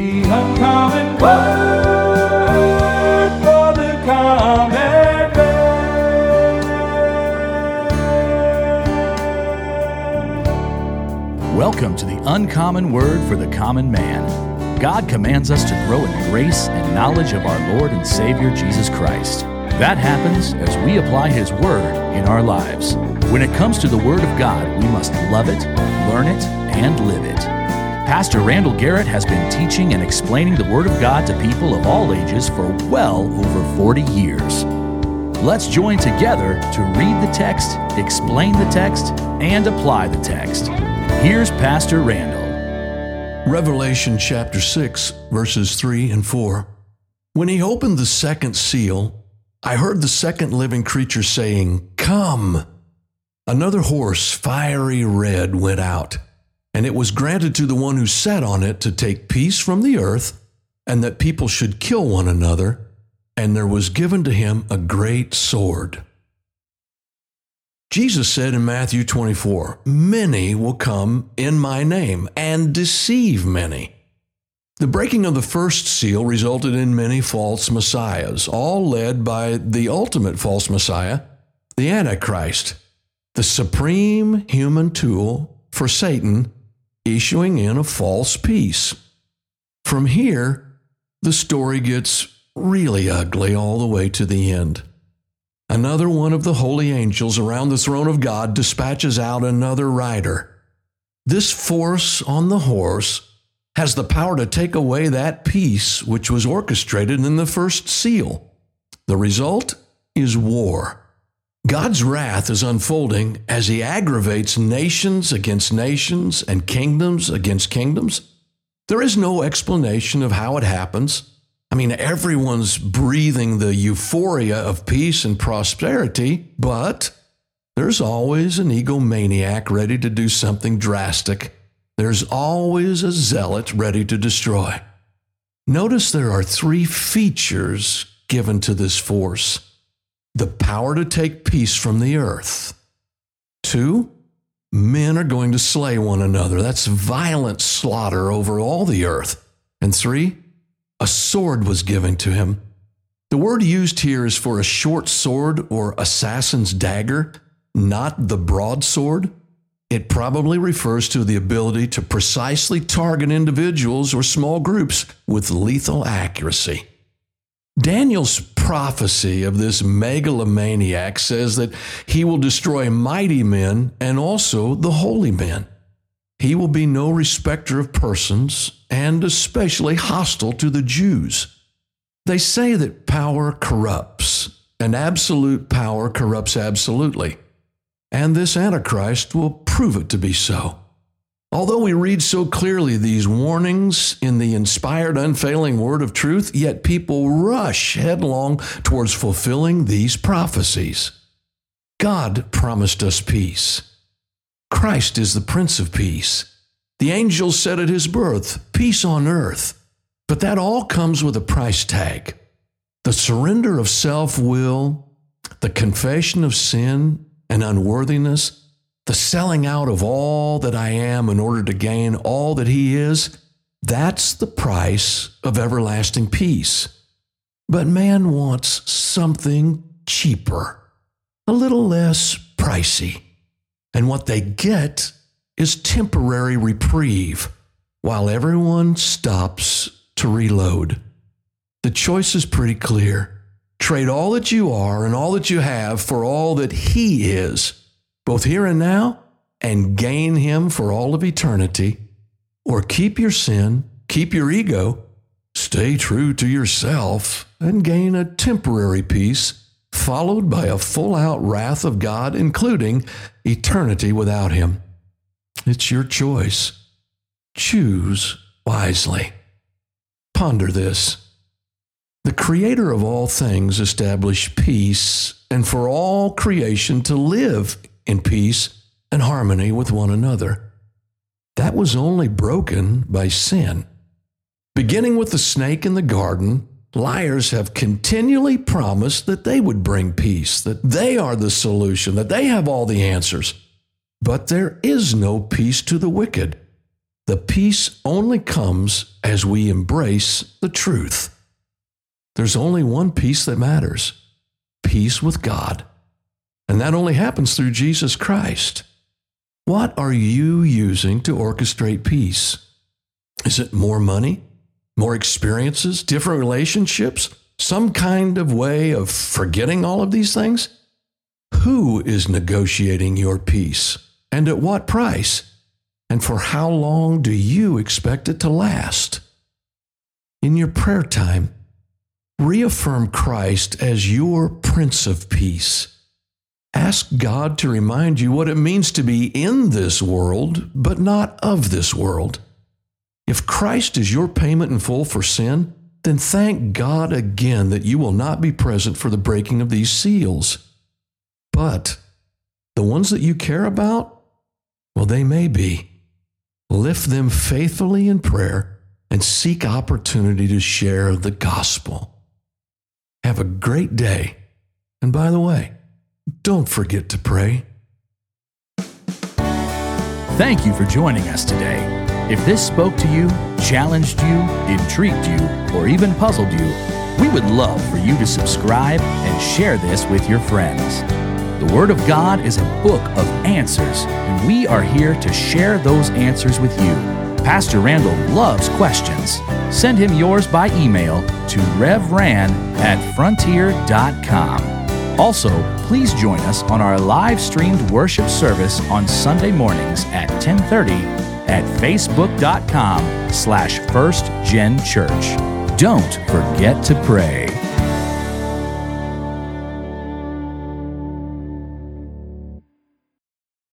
The uncommon word. Welcome to the Uncommon Word for the Common Man. God commands us to grow in grace and knowledge of our Lord and Savior Jesus Christ. That happens as we apply His Word in our lives. When it comes to the Word of God, we must love it, learn it, and live it. Pastor Randall Garrett has been teaching and explaining the Word of God to people of all ages for well over 40 years. Let's join together to read the text, explain the text, and apply the text. Here's Pastor Randall. Revelation chapter 6, verses 3 and 4. When he opened the second seal, I heard the second living creature saying, Come! Another horse, fiery red, went out, and it was granted to the one who sat on it to take peace from the earth, and that people should kill one another, and there was given to him a great sword. Jesus said in Matthew 24, Many will come in my name and deceive many. The breaking of the first seal resulted in many false messiahs, all led by the ultimate false messiah, the Antichrist, the supreme human tool for Satan issuing in a false peace. From here, the story gets really ugly all the way to the end. Another one of the holy angels around the throne of God dispatches out another rider. This force on the horse has the power to take away that peace which was orchestrated in the first seal. The result is war. God's wrath is unfolding as he aggravates nations against nations and kingdoms against kingdoms. There is no explanation of how it happens. I mean, everyone's breathing the euphoria of peace and prosperity, but there's always an egomaniac ready to do something drastic. There's always a zealot ready to destroy. Notice there are three features given to this force the power to take peace from the earth. Two, men are going to slay one another. That's violent slaughter over all the earth. And three, a sword was given to him. The word used here is for a short sword or assassin's dagger, not the broadsword. It probably refers to the ability to precisely target individuals or small groups with lethal accuracy. Daniel's prophecy of this megalomaniac says that he will destroy mighty men and also the holy men. He will be no respecter of persons and especially hostile to the Jews. They say that power corrupts, and absolute power corrupts absolutely. And this Antichrist will prove it to be so. Although we read so clearly these warnings in the inspired, unfailing word of truth, yet people rush headlong towards fulfilling these prophecies. God promised us peace. Christ is the Prince of Peace. The angels said at his birth, Peace on earth. But that all comes with a price tag. The surrender of self will, the confession of sin and unworthiness, the selling out of all that I am in order to gain all that He is, that's the price of everlasting peace. But man wants something cheaper, a little less pricey. And what they get is temporary reprieve while everyone stops to reload. The choice is pretty clear. Trade all that you are and all that you have for all that He is both here and now, and gain Him for all of eternity, or keep your sin, keep your ego, stay true to yourself, and gain a temporary peace, followed by a full out wrath of God, including eternity without Him. It's your choice. Choose wisely. Ponder this. The Creator of all things established peace and for all creation to live in peace and harmony with one another. That was only broken by sin. Beginning with the snake in the garden, liars have continually promised that they would bring peace, that they are the solution, that they have all the answers. But there is no peace to the wicked. The peace only comes as we embrace the truth. There's only one peace that matters peace with God. And that only happens through Jesus Christ. What are you using to orchestrate peace? Is it more money, more experiences, different relationships, some kind of way of forgetting all of these things? Who is negotiating your peace and at what price? And for how long do you expect it to last? In your prayer time, reaffirm Christ as your Prince of Peace. Ask God to remind you what it means to be in this world, but not of this world. If Christ is your payment in full for sin, then thank God again that you will not be present for the breaking of these seals. But the ones that you care about, well, they may be. Lift them faithfully in prayer and seek opportunity to share the gospel. Have a great day. And by the way, don't forget to pray. Thank you for joining us today. If this spoke to you, challenged you, intrigued you, or even puzzled you, we would love for you to subscribe and share this with your friends. The Word of God is a book of answers, and we are here to share those answers with you. Pastor Randall loves questions. Send him yours by email to revran at frontier.com. Also, please join us on our live streamed worship service on Sunday mornings at 1030 at facebook.com slash firstgenchurch. Don't forget to pray.